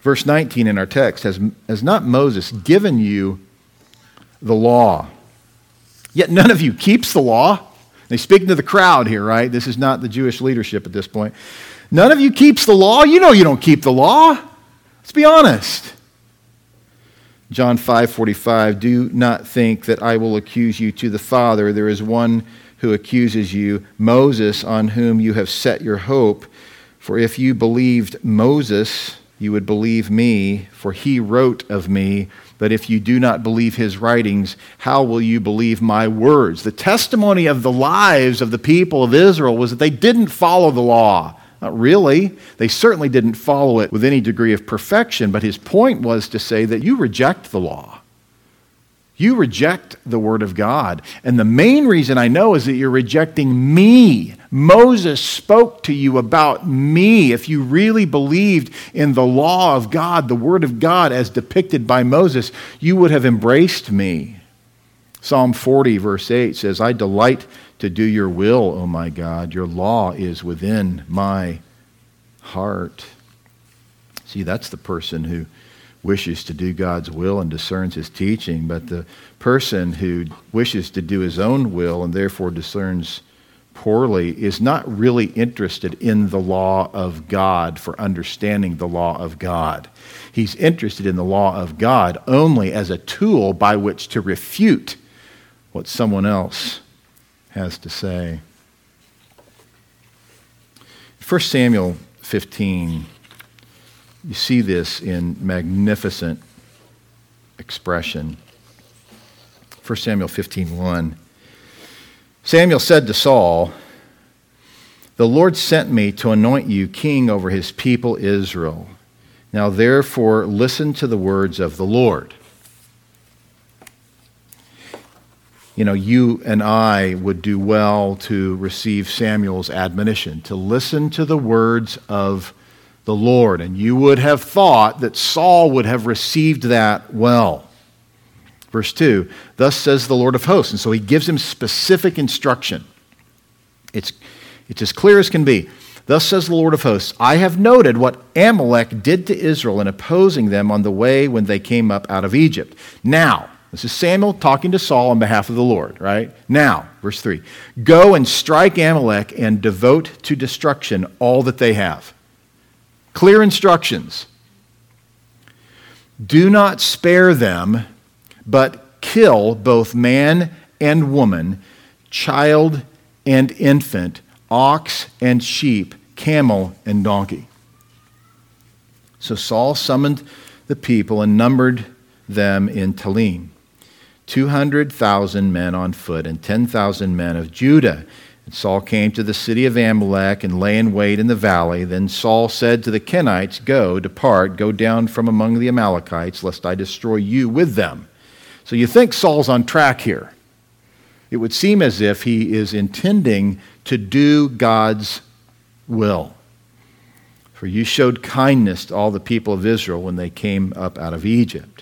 Verse 19 in our text has, has not Moses given you the law? Yet none of you keeps the law. They speaking to the crowd here, right? This is not the Jewish leadership at this point. None of you keeps the law. You know you don't keep the law. Let's be honest. John 5:45 Do not think that I will accuse you to the Father. There is one who accuses you Moses on whom you have set your hope. For if you believed Moses you would believe me for he wrote of me. But if you do not believe his writings how will you believe my words? The testimony of the lives of the people of Israel was that they didn't follow the law not really. They certainly didn't follow it with any degree of perfection, but his point was to say that you reject the law. You reject the Word of God. And the main reason I know is that you're rejecting me. Moses spoke to you about me. If you really believed in the law of God, the Word of God as depicted by Moses, you would have embraced me. Psalm 40, verse 8 says, I delight to do your will, O my God. Your law is within my heart. See, that's the person who wishes to do God's will and discerns his teaching, but the person who wishes to do his own will and therefore discerns poorly is not really interested in the law of God for understanding the law of God. He's interested in the law of God only as a tool by which to refute what someone else has to say. 1 Samuel 15, you see this in magnificent expression. 1 Samuel 15:1. Samuel said to Saul, "The Lord sent me to anoint you king over his people Israel. Now therefore listen to the words of the Lord." You know, you and I would do well to receive Samuel's admonition, to listen to the words of the Lord. And you would have thought that Saul would have received that well. Verse 2 Thus says the Lord of hosts. And so he gives him specific instruction. It's, It's as clear as can be. Thus says the Lord of hosts I have noted what Amalek did to Israel in opposing them on the way when they came up out of Egypt. Now, this is Samuel talking to Saul on behalf of the Lord, right? Now, verse 3 Go and strike Amalek and devote to destruction all that they have. Clear instructions. Do not spare them, but kill both man and woman, child and infant ox and sheep, camel and donkey. So Saul summoned the people and numbered them in Telaim 200,000 men on foot and 10,000 men of Judah. And Saul came to the city of Amalek and lay in wait in the valley. Then Saul said to the Kenites, Go, depart, go down from among the Amalekites, lest I destroy you with them. So you think Saul's on track here. It would seem as if he is intending to do God's will. For you showed kindness to all the people of Israel when they came up out of Egypt.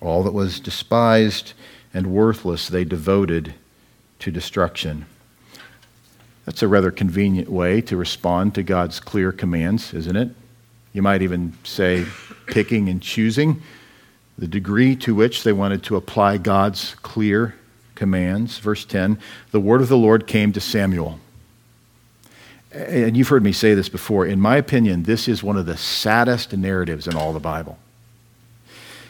All that was despised and worthless they devoted to destruction. That's a rather convenient way to respond to God's clear commands, isn't it? You might even say picking and choosing the degree to which they wanted to apply God's clear commands. Verse 10 The word of the Lord came to Samuel. And you've heard me say this before. In my opinion, this is one of the saddest narratives in all the Bible.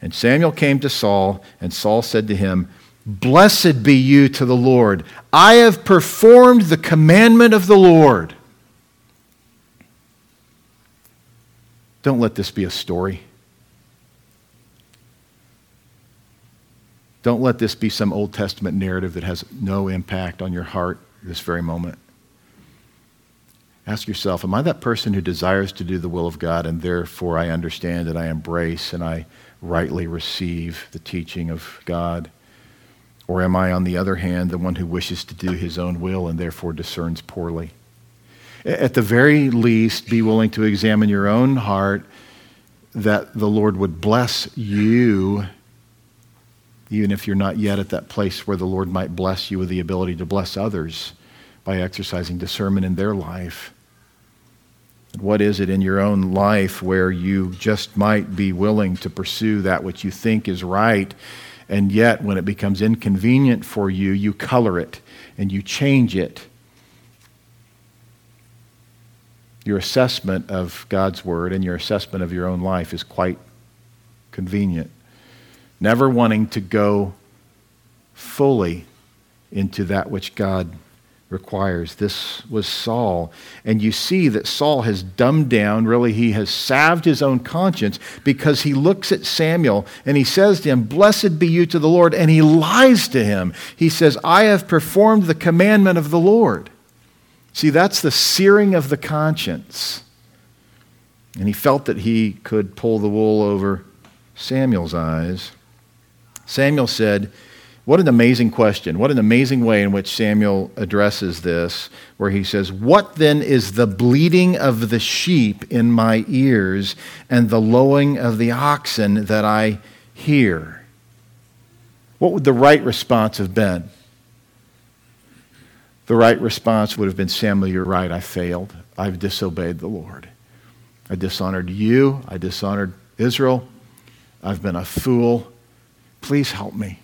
And Samuel came to Saul, and Saul said to him, Blessed be you to the Lord. I have performed the commandment of the Lord. Don't let this be a story. Don't let this be some Old Testament narrative that has no impact on your heart this very moment. Ask yourself Am I that person who desires to do the will of God and therefore I understand and I embrace and I rightly receive the teaching of God? Or am I, on the other hand, the one who wishes to do his own will and therefore discerns poorly? At the very least, be willing to examine your own heart that the Lord would bless you even if you're not yet at that place where the Lord might bless you with the ability to bless others by exercising discernment in their life. What is it in your own life where you just might be willing to pursue that which you think is right, and yet when it becomes inconvenient for you, you color it and you change it? Your assessment of God's Word and your assessment of your own life is quite convenient never wanting to go fully into that which God requires. This was Saul. And you see that Saul has dumbed down, really, he has salved his own conscience because he looks at Samuel and he says to him, Blessed be you to the Lord. And he lies to him. He says, I have performed the commandment of the Lord. See, that's the searing of the conscience. And he felt that he could pull the wool over Samuel's eyes. Samuel said, What an amazing question. What an amazing way in which Samuel addresses this, where he says, What then is the bleating of the sheep in my ears and the lowing of the oxen that I hear? What would the right response have been? The right response would have been Samuel, you're right, I failed. I've disobeyed the Lord. I dishonored you, I dishonored Israel. I've been a fool. Please help me.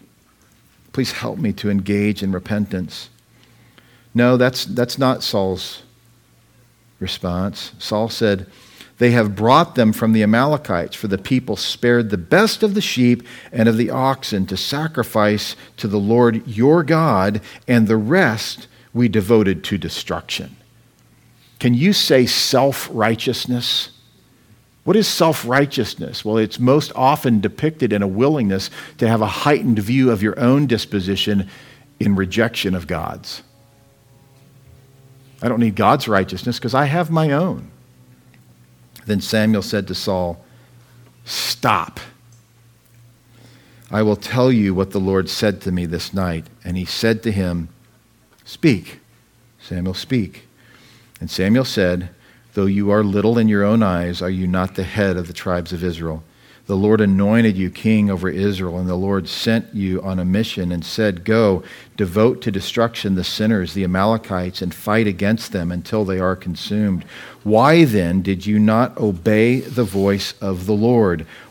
Please help me to engage in repentance. No, that's, that's not Saul's response. Saul said, They have brought them from the Amalekites, for the people spared the best of the sheep and of the oxen to sacrifice to the Lord your God, and the rest we devoted to destruction. Can you say self righteousness? What is self righteousness? Well, it's most often depicted in a willingness to have a heightened view of your own disposition in rejection of God's. I don't need God's righteousness because I have my own. Then Samuel said to Saul, Stop. I will tell you what the Lord said to me this night. And he said to him, Speak. Samuel, speak. And Samuel said, Though you are little in your own eyes, are you not the head of the tribes of Israel? The Lord anointed you king over Israel, and the Lord sent you on a mission and said, Go, devote to destruction the sinners, the Amalekites, and fight against them until they are consumed. Why then did you not obey the voice of the Lord?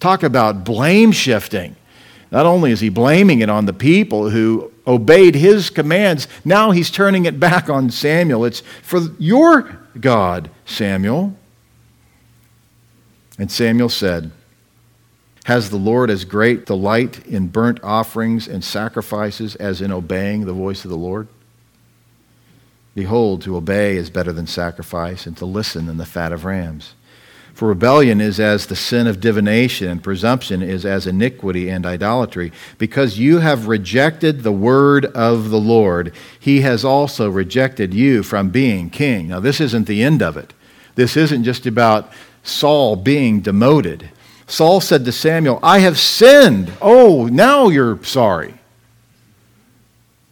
Talk about blame shifting. Not only is he blaming it on the people who obeyed his commands, now he's turning it back on Samuel. It's for your God, Samuel. And Samuel said, Has the Lord as great delight in burnt offerings and sacrifices as in obeying the voice of the Lord? Behold, to obey is better than sacrifice, and to listen than the fat of rams. For rebellion is as the sin of divination, and presumption is as iniquity and idolatry. Because you have rejected the word of the Lord, he has also rejected you from being king. Now, this isn't the end of it. This isn't just about Saul being demoted. Saul said to Samuel, I have sinned. Oh, now you're sorry.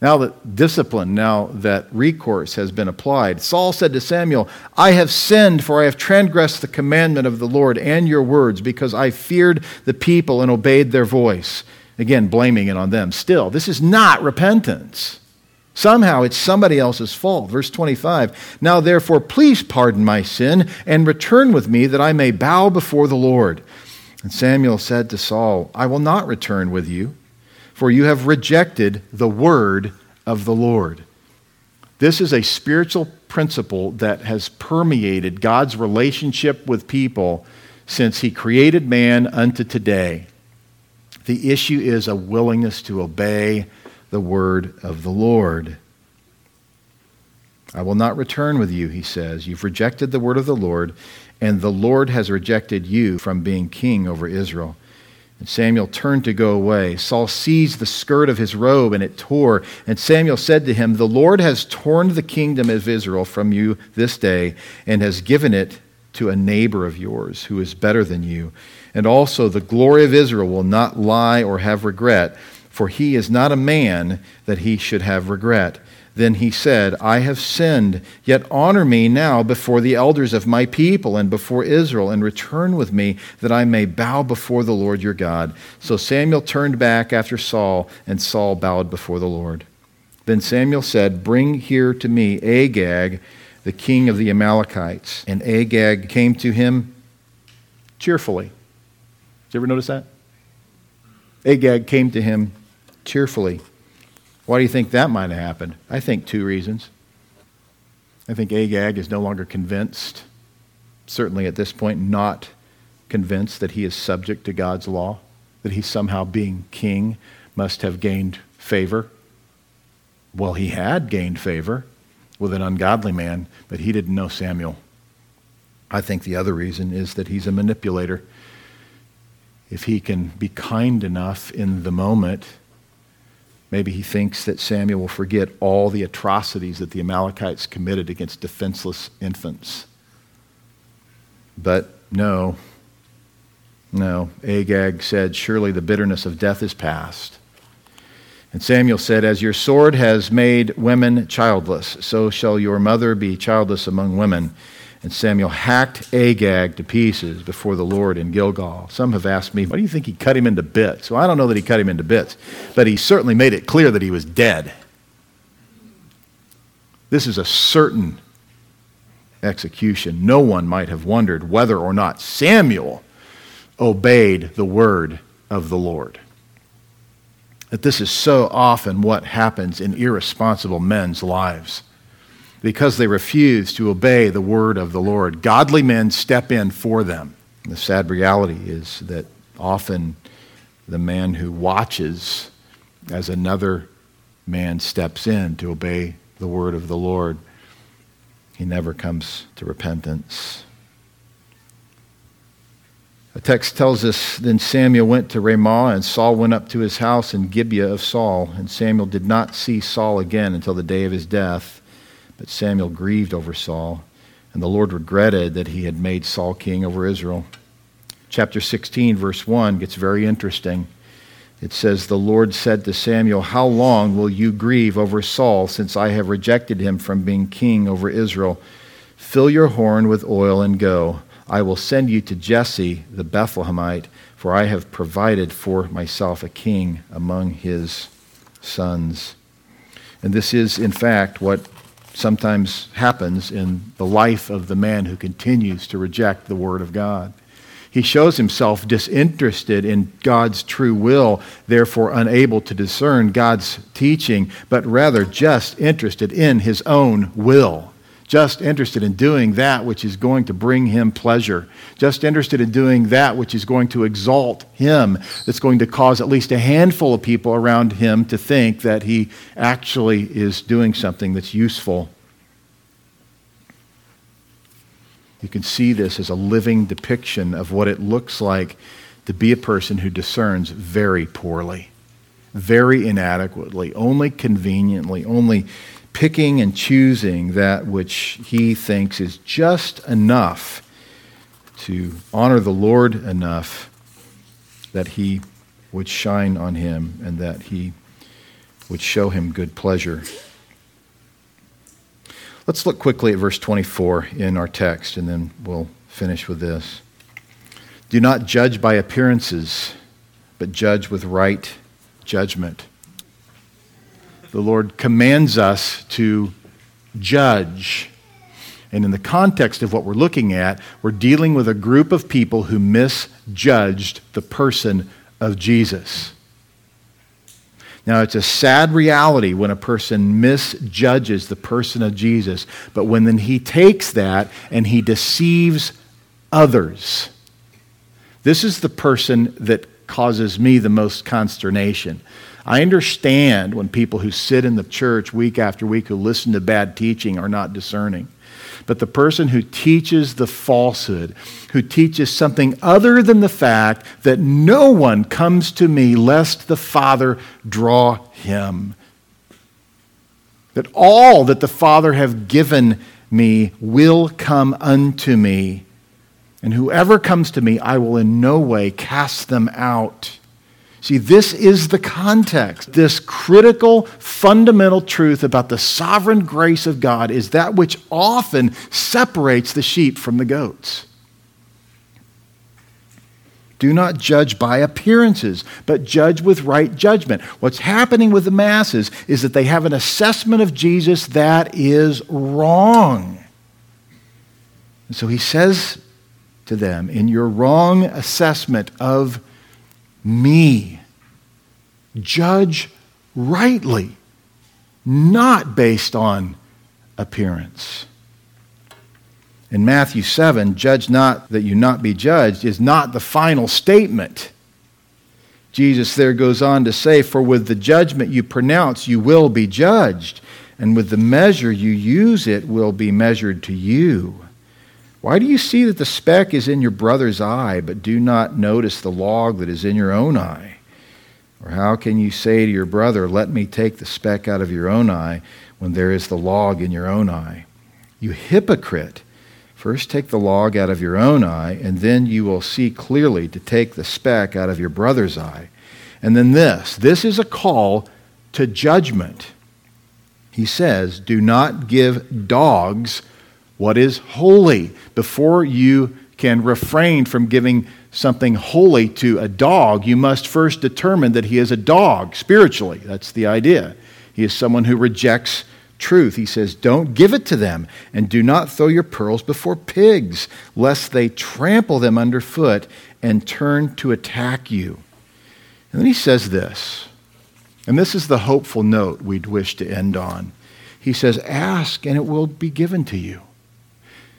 Now that discipline, now that recourse has been applied, Saul said to Samuel, I have sinned, for I have transgressed the commandment of the Lord and your words, because I feared the people and obeyed their voice. Again, blaming it on them. Still, this is not repentance. Somehow it's somebody else's fault. Verse 25 Now therefore, please pardon my sin and return with me that I may bow before the Lord. And Samuel said to Saul, I will not return with you for you have rejected the word of the Lord. This is a spiritual principle that has permeated God's relationship with people since he created man unto today. The issue is a willingness to obey the word of the Lord. I will not return with you, he says. You've rejected the word of the Lord, and the Lord has rejected you from being king over Israel. And Samuel turned to go away. Saul seized the skirt of his robe, and it tore. And Samuel said to him, The Lord has torn the kingdom of Israel from you this day, and has given it to a neighbor of yours who is better than you. And also, the glory of Israel will not lie or have regret, for he is not a man that he should have regret. Then he said, I have sinned, yet honor me now before the elders of my people and before Israel, and return with me that I may bow before the Lord your God. So Samuel turned back after Saul, and Saul bowed before the Lord. Then Samuel said, Bring here to me Agag, the king of the Amalekites. And Agag came to him cheerfully. Did you ever notice that? Agag came to him cheerfully. Why do you think that might have happened? I think two reasons. I think Agag is no longer convinced, certainly at this point, not convinced that he is subject to God's law, that he somehow, being king, must have gained favor. Well, he had gained favor with an ungodly man, but he didn't know Samuel. I think the other reason is that he's a manipulator. If he can be kind enough in the moment Maybe he thinks that Samuel will forget all the atrocities that the Amalekites committed against defenseless infants. But no, no. Agag said, Surely the bitterness of death is past. And Samuel said, As your sword has made women childless, so shall your mother be childless among women. And Samuel hacked Agag to pieces before the Lord in Gilgal. Some have asked me, why do you think he cut him into bits? Well, I don't know that he cut him into bits, but he certainly made it clear that he was dead. This is a certain execution. No one might have wondered whether or not Samuel obeyed the word of the Lord. That this is so often what happens in irresponsible men's lives. Because they refuse to obey the word of the Lord, godly men step in for them. And the sad reality is that often the man who watches as another man steps in to obey the word of the Lord, he never comes to repentance. The text tells us then Samuel went to Ramah, and Saul went up to his house in Gibeah of Saul. And Samuel did not see Saul again until the day of his death. But Samuel grieved over Saul, and the Lord regretted that he had made Saul king over Israel. Chapter 16, verse 1 gets very interesting. It says, The Lord said to Samuel, How long will you grieve over Saul, since I have rejected him from being king over Israel? Fill your horn with oil and go. I will send you to Jesse the Bethlehemite, for I have provided for myself a king among his sons. And this is, in fact, what sometimes happens in the life of the man who continues to reject the Word of God. He shows himself disinterested in God's true will, therefore unable to discern God's teaching, but rather just interested in his own will just interested in doing that which is going to bring him pleasure, just interested in doing that which is going to exalt him, that's going to cause at least a handful of people around him to think that he actually is doing something that's useful. You can see this as a living depiction of what it looks like to be a person who discerns very poorly, very inadequately, only conveniently, only picking and choosing that which he thinks is just enough to honor the Lord enough that he would shine on him and that he would show him good pleasure. Let's look quickly at verse 24 in our text and then we'll finish with this. Do not judge by appearances, but judge with right judgment the Lord commands us to judge. And in the context of what we're looking at, we're dealing with a group of people who misjudged the person of Jesus. Now, it's a sad reality when a person misjudges the person of Jesus, but when then he takes that and he deceives others, this is the person that causes me the most consternation. I understand when people who sit in the church week after week who listen to bad teaching are not discerning. But the person who teaches the falsehood, who teaches something other than the fact that no one comes to me lest the Father draw him, that all that the Father have given me will come unto me, and whoever comes to me, I will in no way cast them out. See, this is the context. This critical, fundamental truth about the sovereign grace of God is that which often separates the sheep from the goats. Do not judge by appearances, but judge with right judgment. What's happening with the masses is that they have an assessment of Jesus that is wrong. And so he says to them, In your wrong assessment of me. Judge rightly, not based on appearance. In Matthew 7, judge not that you not be judged is not the final statement. Jesus there goes on to say, For with the judgment you pronounce, you will be judged, and with the measure you use, it will be measured to you. Why do you see that the speck is in your brother's eye, but do not notice the log that is in your own eye? Or how can you say to your brother, Let me take the speck out of your own eye, when there is the log in your own eye? You hypocrite! First take the log out of your own eye, and then you will see clearly to take the speck out of your brother's eye. And then this this is a call to judgment. He says, Do not give dogs what is holy. Before you can refrain from giving something holy to a dog, you must first determine that he is a dog spiritually. That's the idea. He is someone who rejects truth. He says, Don't give it to them, and do not throw your pearls before pigs, lest they trample them underfoot and turn to attack you. And then he says this, and this is the hopeful note we'd wish to end on. He says, Ask, and it will be given to you.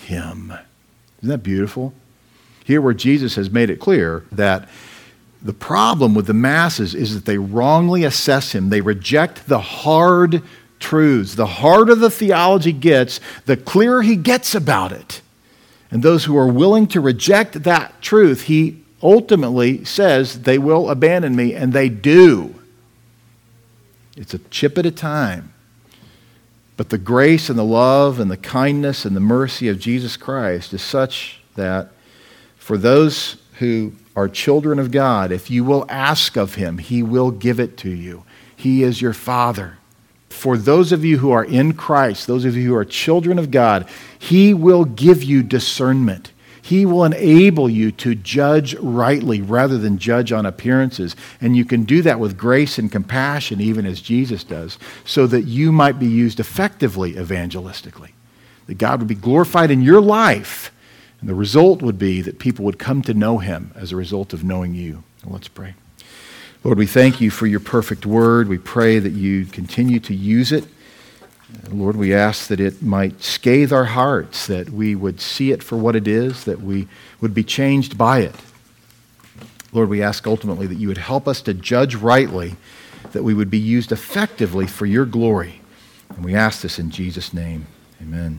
Him. Isn't that beautiful? Here, where Jesus has made it clear that the problem with the masses is that they wrongly assess him, they reject the hard truths. The harder the theology gets, the clearer he gets about it. And those who are willing to reject that truth, he ultimately says they will abandon me, and they do. It's a chip at a time. But the grace and the love and the kindness and the mercy of Jesus Christ is such that for those who are children of God, if you will ask of him, he will give it to you. He is your Father. For those of you who are in Christ, those of you who are children of God, he will give you discernment. He will enable you to judge rightly rather than judge on appearances. And you can do that with grace and compassion, even as Jesus does, so that you might be used effectively evangelistically. That God would be glorified in your life. And the result would be that people would come to know him as a result of knowing you. Let's pray. Lord, we thank you for your perfect word. We pray that you continue to use it Lord, we ask that it might scathe our hearts, that we would see it for what it is, that we would be changed by it. Lord, we ask ultimately that you would help us to judge rightly, that we would be used effectively for your glory. And we ask this in Jesus' name. Amen.